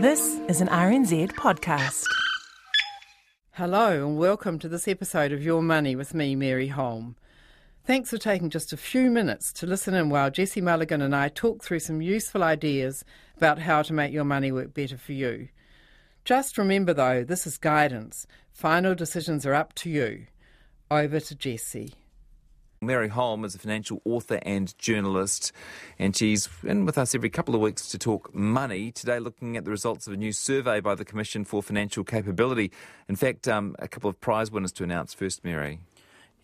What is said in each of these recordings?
This is an RNZ podcast. Hello, and welcome to this episode of Your Money with me, Mary Holm. Thanks for taking just a few minutes to listen in while Jesse Mulligan and I talk through some useful ideas about how to make your money work better for you. Just remember, though, this is guidance. Final decisions are up to you. Over to Jesse. Mary Holm is a financial author and journalist, and she's in with us every couple of weeks to talk money. Today, looking at the results of a new survey by the Commission for Financial Capability. In fact, um, a couple of prize winners to announce first, Mary.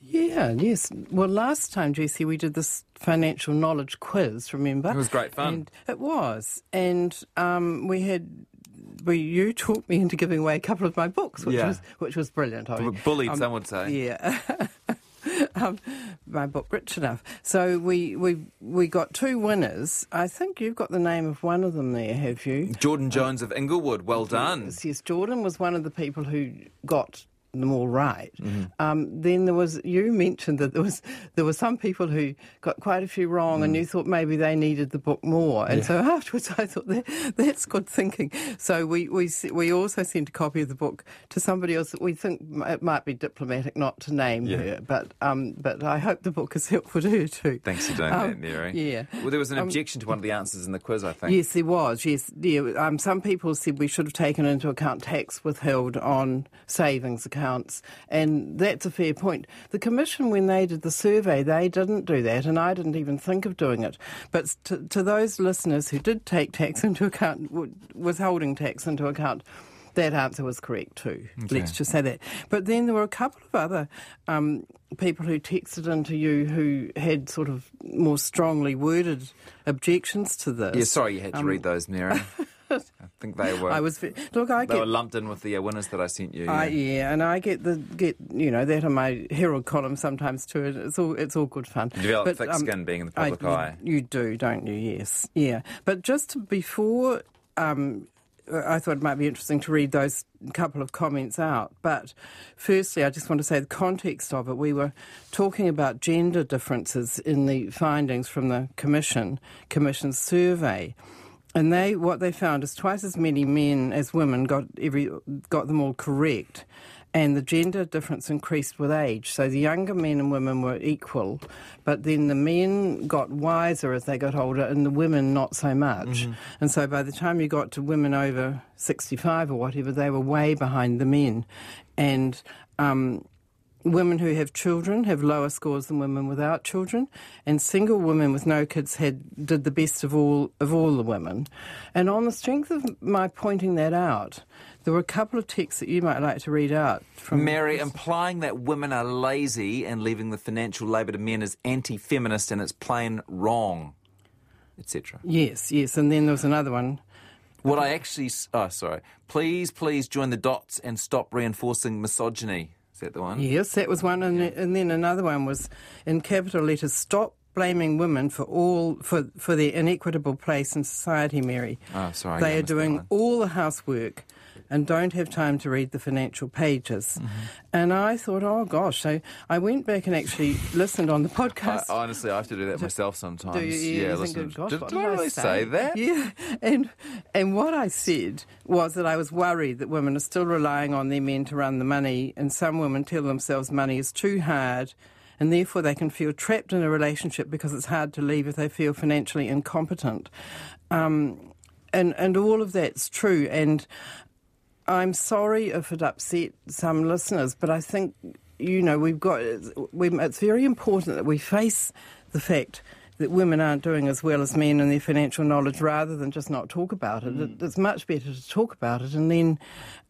Yeah, yes. Well, last time, Jesse, we did this financial knowledge quiz, remember? It was great fun. And it was. And um, we had we, you talked me into giving away a couple of my books, which Yeah. was which was brilliant. I Bullied, um, some would say. Yeah. um, my book, Rich Enough. So we, we we got two winners. I think you've got the name of one of them there, have you? Jordan Jones of Inglewood, well done. Yes, yes, Jordan was one of the people who got them all right. Mm-hmm. Um, then there was you mentioned that there was there were some people who got quite a few wrong, Mm. and you thought maybe they needed the book more. And so afterwards, I thought that, that's good thinking. So we we we also sent a copy of the book to somebody else that we think it might be diplomatic not to name Yeah. her, but um, but I hope the book is helpful to her too. Thanks for doing Um, that, Mary. yeah. Well, there was an Um, objection to one of the answers in the quiz, I think. Yes, there was. Yes, yeah. Um, some people said we should have taken into account tax withheld on savings accounts, and that's a fair point. The Commission, when they did the survey, they didn't do that, and I didn't even think of doing it. But to, to those listeners who did take tax into account, w- withholding tax into account. That answer was correct too. Let's just say that. But then there were a couple of other um, people who texted into you who had sort of more strongly worded objections to this. Yeah, sorry you had to read those, Mary. I think they were. I was look. I They get. were lumped in with the uh, winners that I sent you. I, yeah, and I get the get you know that on my Herald column sometimes too. and It's all it's all good fun. You develop But, thick um, skin being in the public you- eye. You do, don't you? Yes, yeah. But just before, um, I thought it might be interesting to read those couple of comments out. But firstly, I just want to say the context of it. We were talking about gender differences in the findings from the Commission commission survey. And they, what they found is twice as many men as women got every got them all correct, and the gender difference increased with age. So the younger men and women were equal, but then the men got wiser as they got older, and the women not so much. And so by the time you got to women over sixty-five or whatever, they were way behind the men, and. Um, Women who have children have lower scores than women without children, and single women with no kids had did the best of all of all the women. And on the strength of my pointing that out, there were a couple of texts that you might like to read out from Mary, implying that women are lazy and leaving the financial labour to men is anti feminist and it's plain wrong, etc. Yes, yes, and then there was another one. What I actually. Oh, sorry. Please, please join the dots and stop reinforcing misogyny. Is that the one? Yes, that was one, and, and then another one was in capital letters. Stop blaming women for all for for their inequitable place in society, Mary. Oh, sorry. They are doing all the housework and don't have time to read the financial pages. Mm-hmm. And I thought, oh gosh. So I went back and actually listened on the I, podcast. honestly, I have to do that myself sometimes. You, yeah, think, listen. gosh, did, did did I really say? that? Yeah, and and what I said was that I was worried that women are still relying on their men to run the money, and some women tell themselves money is too hard, and therefore they can feel trapped in a relationship because it's hard to leave if they feel financially incompetent. Um, and and all of that's true, and I'm sorry if it upset some listeners, but I think you know we've got we, it's very important that we face the fact that women aren't doing as well as men in their financial knowledge, rather than just not talk about it. it it's much better to talk about it and then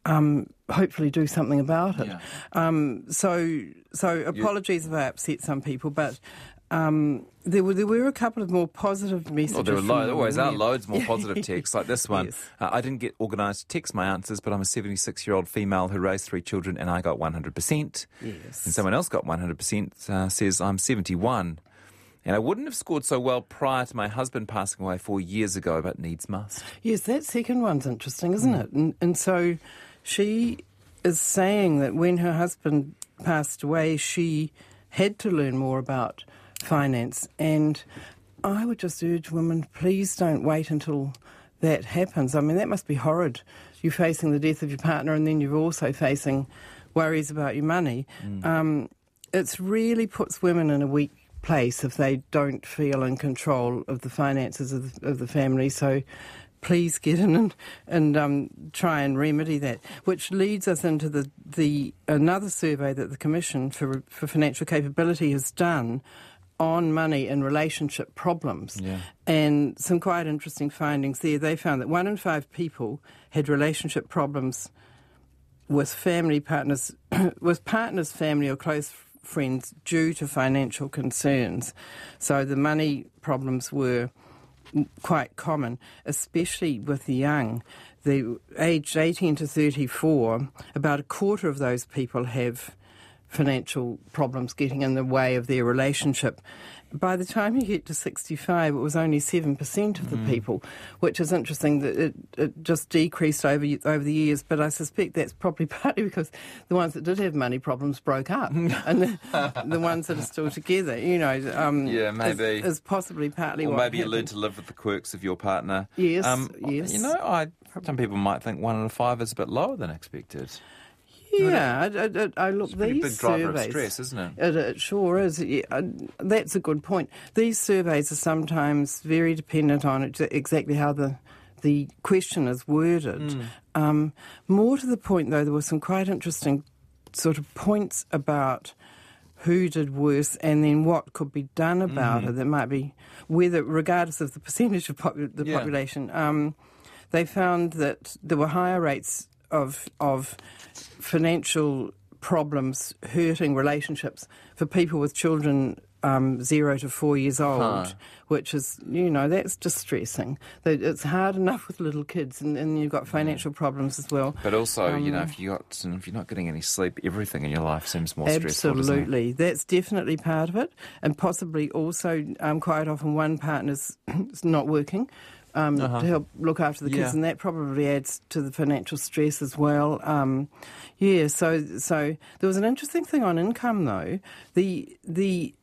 um, hopefully do something about it. Yeah. Um, so so apologies if I upset some people, but. Um, there were there were a couple of more positive messages. Well, there lo- women, always are loads more positive texts like this one. Yes. Uh, I didn't get organised to text my answers, but I'm a 76 year old female who raised three children and I got 100%. Yes. And someone else got 100%, uh, says I'm 71. And I wouldn't have scored so well prior to my husband passing away four years ago, but needs must. Yes, that second one's interesting, isn't it? And, and so she is saying that when her husband passed away, she had to learn more about finance. And I would just urge women, please don't wait until that happens. I mean, that must be horrid. You're facing the death of your partner, and then you're also facing worries about your money. Mm. Um, it really puts women in a weak place if they don't feel in control of the finances of the, of the family. So please get in and, and um, try and remedy that. Which leads us into the, the another survey that the Commission for, for Financial Capability has done on money and relationship problems. Yeah. And some quite interesting findings there. They found that one in five people had relationship problems with family partners, with partners, family, or close friends due to financial concerns. So the money problems were quite common, especially with the young. The aged 18 to 34, about a quarter of those people have financial problems getting in the way of their relationship by the time you get to 65, it was only 7% of the mm. people, which is interesting that it, it just decreased over, over the years. But I suspect that's probably partly because the ones that did have money problems broke up. and the, the, ones that are still together, you know, um, yeah, maybe. Is, is possibly partly or what maybe happened. you learn to live with the quirks of your partner. Yes, um, yes. You know, I, some people might think one in five is a bit lower than expected. Yeah, I, I, I look it's these big driver surveys. Of stress, isn't it? It, it sure is. Yeah, that's a good point. These surveys are sometimes very dependent on exactly how the the question is worded. Mm. Um, more to the point, though, there were some quite interesting sort of points about who did worse and then what could be done about mm. it. That might be whether, regardless of the percentage of popu- the yeah. population. Um, they found that there were higher rates of of financial problems hurting relationships for people with children um, zero to four years old, huh. which is, you know, that's distressing. It's hard enough with little kids, and, and you've got financial problems as well. But also, um, you know, um, if you got if you're not getting any sleep, everything in your life seems more stressful. Absolutely, that's definitely part of it, and possibly also um, quite often one partner's not working um, uh-huh. to help look after the kids, yeah. and that probably adds to the financial stress as well. Um, yeah, so so there was an interesting thing on income though. The the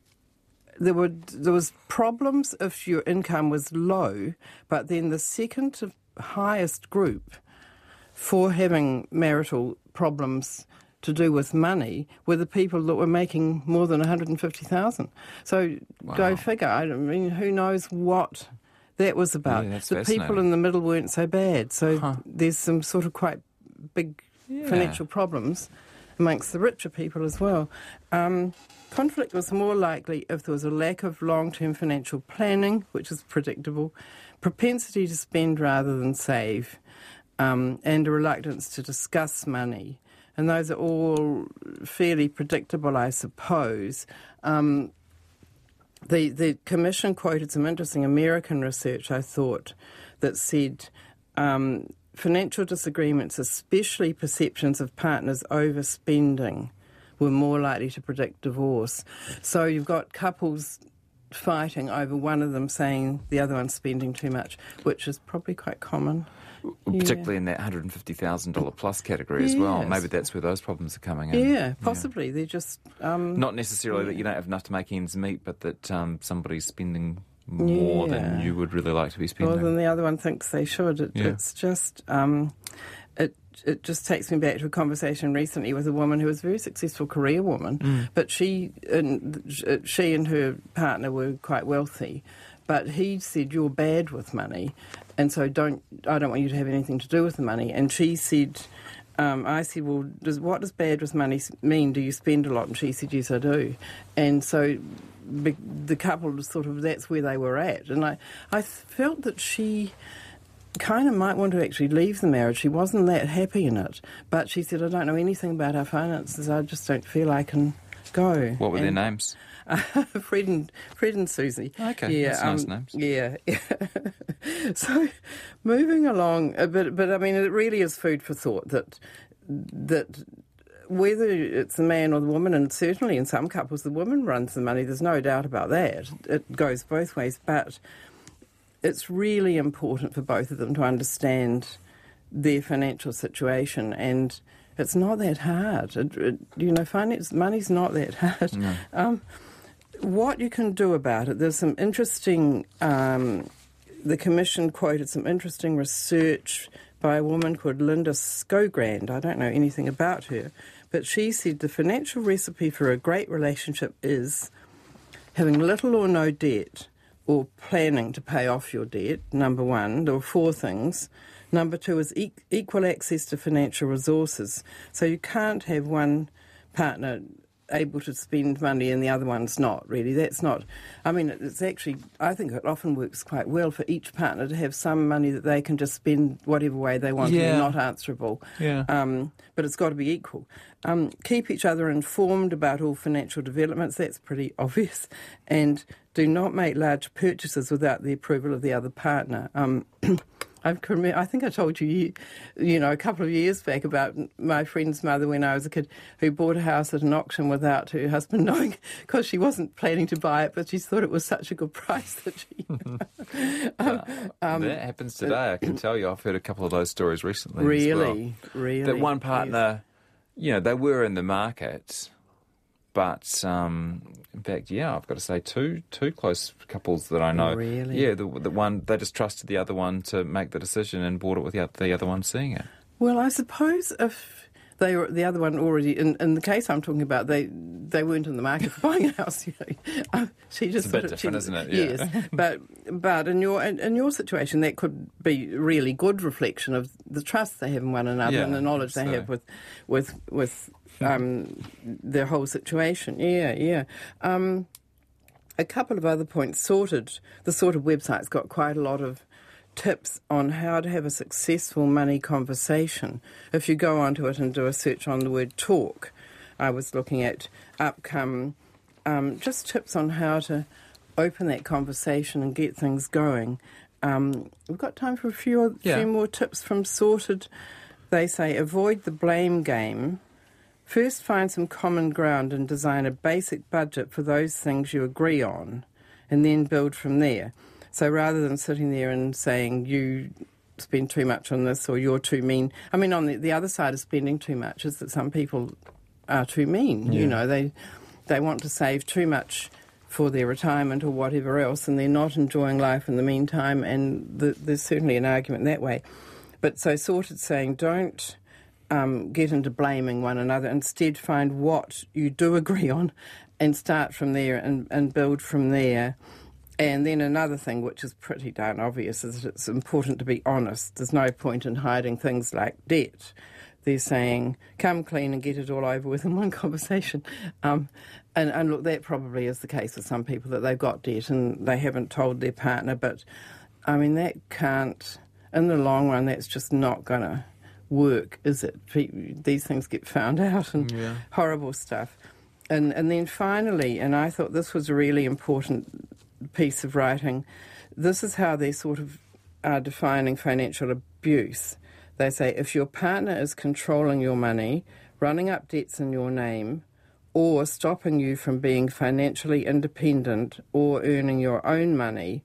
there were there was problems if your income was low, but then the second highest group for having marital problems to do with money were the people that were making more than 150,000. So wow. go figure. I mean, who knows what that was about. Yeah, the people in the middle weren't so bad. So huh. there's some sort of quite big yeah. financial problems amongst the richer people as well. Um, conflict was more likely if there was a lack of long term financial planning, which is predictable, propensity to spend rather than save, um, and a reluctance to discuss money. And those are all fairly predictable, I suppose. Um, the, the Commission quoted some interesting American research, I thought, that said um, financial disagreements, especially perceptions of partners overspending, were more likely to predict divorce. So you've got couples fighting over one of them saying the other one's spending too much, which is probably quite common particularly yeah. in that $150,000 plus category yes. as well. Maybe that's where those problems are coming in. Yeah, possibly. Yeah. They're just. Um, Not necessarily yeah. that you don't have enough to make ends meet, but that um, somebody's spending more than you would really like to be spending. More than the other one thinks they should. It, it's just. Um, it it just takes me back to a conversation recently with a woman who was a very successful career woman, mm. but she and she and her partner were quite wealthy. But he said, "You're bad with money," and so don't I don't want you to have anything to do with the money. And she said, um, I said, well, does, what does bad with money mean? Do you spend a lot? And she said, yes, I do. And so be, the couple sort of that's where they were at. And I I felt that she kind of might want to actually leave the marriage. She wasn't that happy in it, but she said, I don't know anything about our finances. I just don't feel I can go. What were and, their names? Fred and Fred and Susie. Okay, yeah, um, nice names. Yeah. so, moving along, uh, but but I mean, it really is food for thought that that whether it's the man or the woman, and certainly in some couples the woman runs the money. There's no doubt about that. It goes both ways, but it's really important for both of them to understand their financial situation and it's not that hard. It, it, you know, finance money's not that hard. No. Um, what you can do about it, there's some interesting um, the Commission quoted some interesting research by a woman called Linda Skogrand. I don't know anything about her, but she said the financial recipe for a great relationship is having little or no debt or planning to pay off your debt, number one. There were four things. Number two is equal access to financial resources. So you can't have one partner able to spend money and the other one's not really that's not i mean it's actually i think it often works quite well for each partner to have some money that they can just spend whatever way they want Yeah. and not answerable Yeah. um, but it's got to be equal um, keep each other informed about all financial developments that's pretty obvious and do not make large purchases without the approval of the other partner um, I can remember, I think I told you, you, know, a couple of years back about my friend's mother when I was a kid who bought a house at an auction without her husband knowing because she wasn't planning to buy it, but she thought it was such a good price that she. Um, that happens today. I can tell you. I've heard a couple of those stories recently. as well. really, really. that one yes. partner, you know, they were in the market, but um, in fact, yeah, I've got to say, two two close couples that I know, Really? yeah, the, the one they just trusted the other one to make the decision and bought it with the, the other one seeing it. Well, I suppose if they were the other one already in, in the case I'm talking about, they they weren't in the market for buying a house. You know, um, she just It's a bit of- different, she- isn't it? Yeah. Yes, but but in your in, in your situation, that could be really good reflection of the trust they have in one another Yeah, and the knowledge they so. have with with with um, their whole situation. Yeah, yeah. Um, a couple of other points sorted. The sort of website's got quite a lot of tips on how to have a successful money conversation. If you go onto it and do a search on the word talk, I was looking at upcome um, just tips on how to open that conversation and get things going. Um, we've got time for a few, Yeah. few more tips from Sorted. They say avoid the blame game. First, find some common ground and design a basic budget for those things you agree on, and then build from there. So rather than sitting there and saying you spend too much on this or you're too mean, I mean, on the, the other side of spending too much is that some people are too mean. Yeah. You know, they they want to save too much for their retirement or whatever else, and they're not enjoying life in the meantime. And the, there's certainly an argument that way. But so sorted saying don't um, get into blaming one another. Instead, find what you do agree on and start from there and, and build from there. And then another thing, which is pretty darn obvious, is that it's important to be honest. There's no point in hiding things like debt. They're saying, come clean and get it all over with in one conversation. Um, and, and look, that probably is the case with some people that they've got debt and they haven't told their partner. But I mean, that can't, in the long run, that's just not going to work, is it? These things get found out and Yeah. horrible stuff. And, and then finally, and I thought this was really important piece of writing, this is how they sort of are defining financial abuse. They say if your partner is controlling your money, running up debts in your name, or stopping you from being financially independent or earning your own money,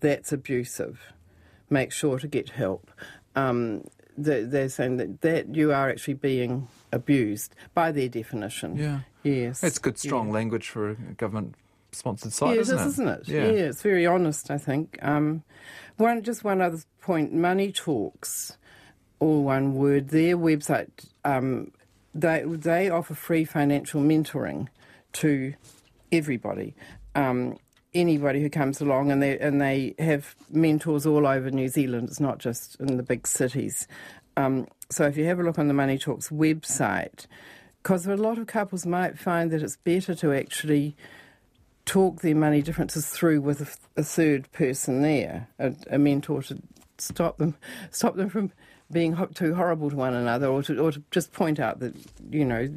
that's abusive. Make sure to get help. Um, they- they're saying that, that you are actually being abused by their definition. Yeah. Yes. That's good, strong Yeah. language for a government sponsored site, Yeah, isn't it it? is, isn't it? Yeah. it's very honest. I think. Um, one, just one other point. Money talks, all one word. Their website, um, they they offer free financial mentoring to everybody. Um, anybody who comes along, and they and they have mentors all over New Zealand. It's not just in the big cities. Um, so if you have a look on the Money Talks website, because a lot of couples might find that it's better to actually talk their money differences through with a, a third person there, a, a mentor to stop them, stop them from being ho- too horrible to one another, or to, or to just point out that you know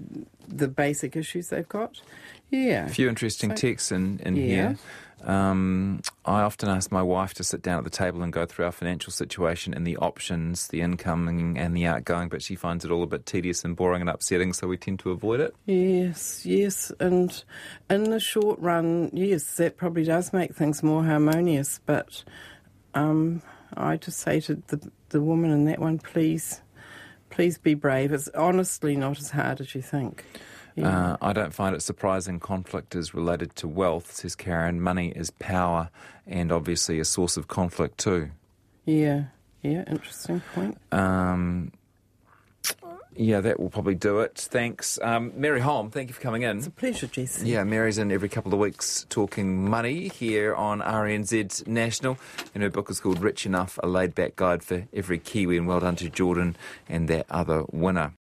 the basic issues they've got. Yeah. A few interesting So- texts in, in Yeah. here. Um, I often ask my wife to sit down at the table and go through our financial situation and the options, the incoming and the outgoing, but she finds it all a bit tedious and boring and upsetting, so we tend to avoid it. Yes, yes, and in the short run, yes, that probably does make things more harmonious. But um, I just say to the the woman in that one, please, please be brave. It's honestly not as hard as you think. Uh, I don't find it surprising conflict is related to wealth, says Karen. Money is power and obviously a source of conflict too. Yeah, yeah, interesting point. Um, yeah, that will probably do it. Thanks. Um, Mary Holm, thank you for coming in. It's a pleasure, Jason. Yeah, Mary's in every couple of weeks talking money here on RNZ National. And her book is called Rich Enough, a laid back guide for every Kiwi. And well done to Jordan and that other winner.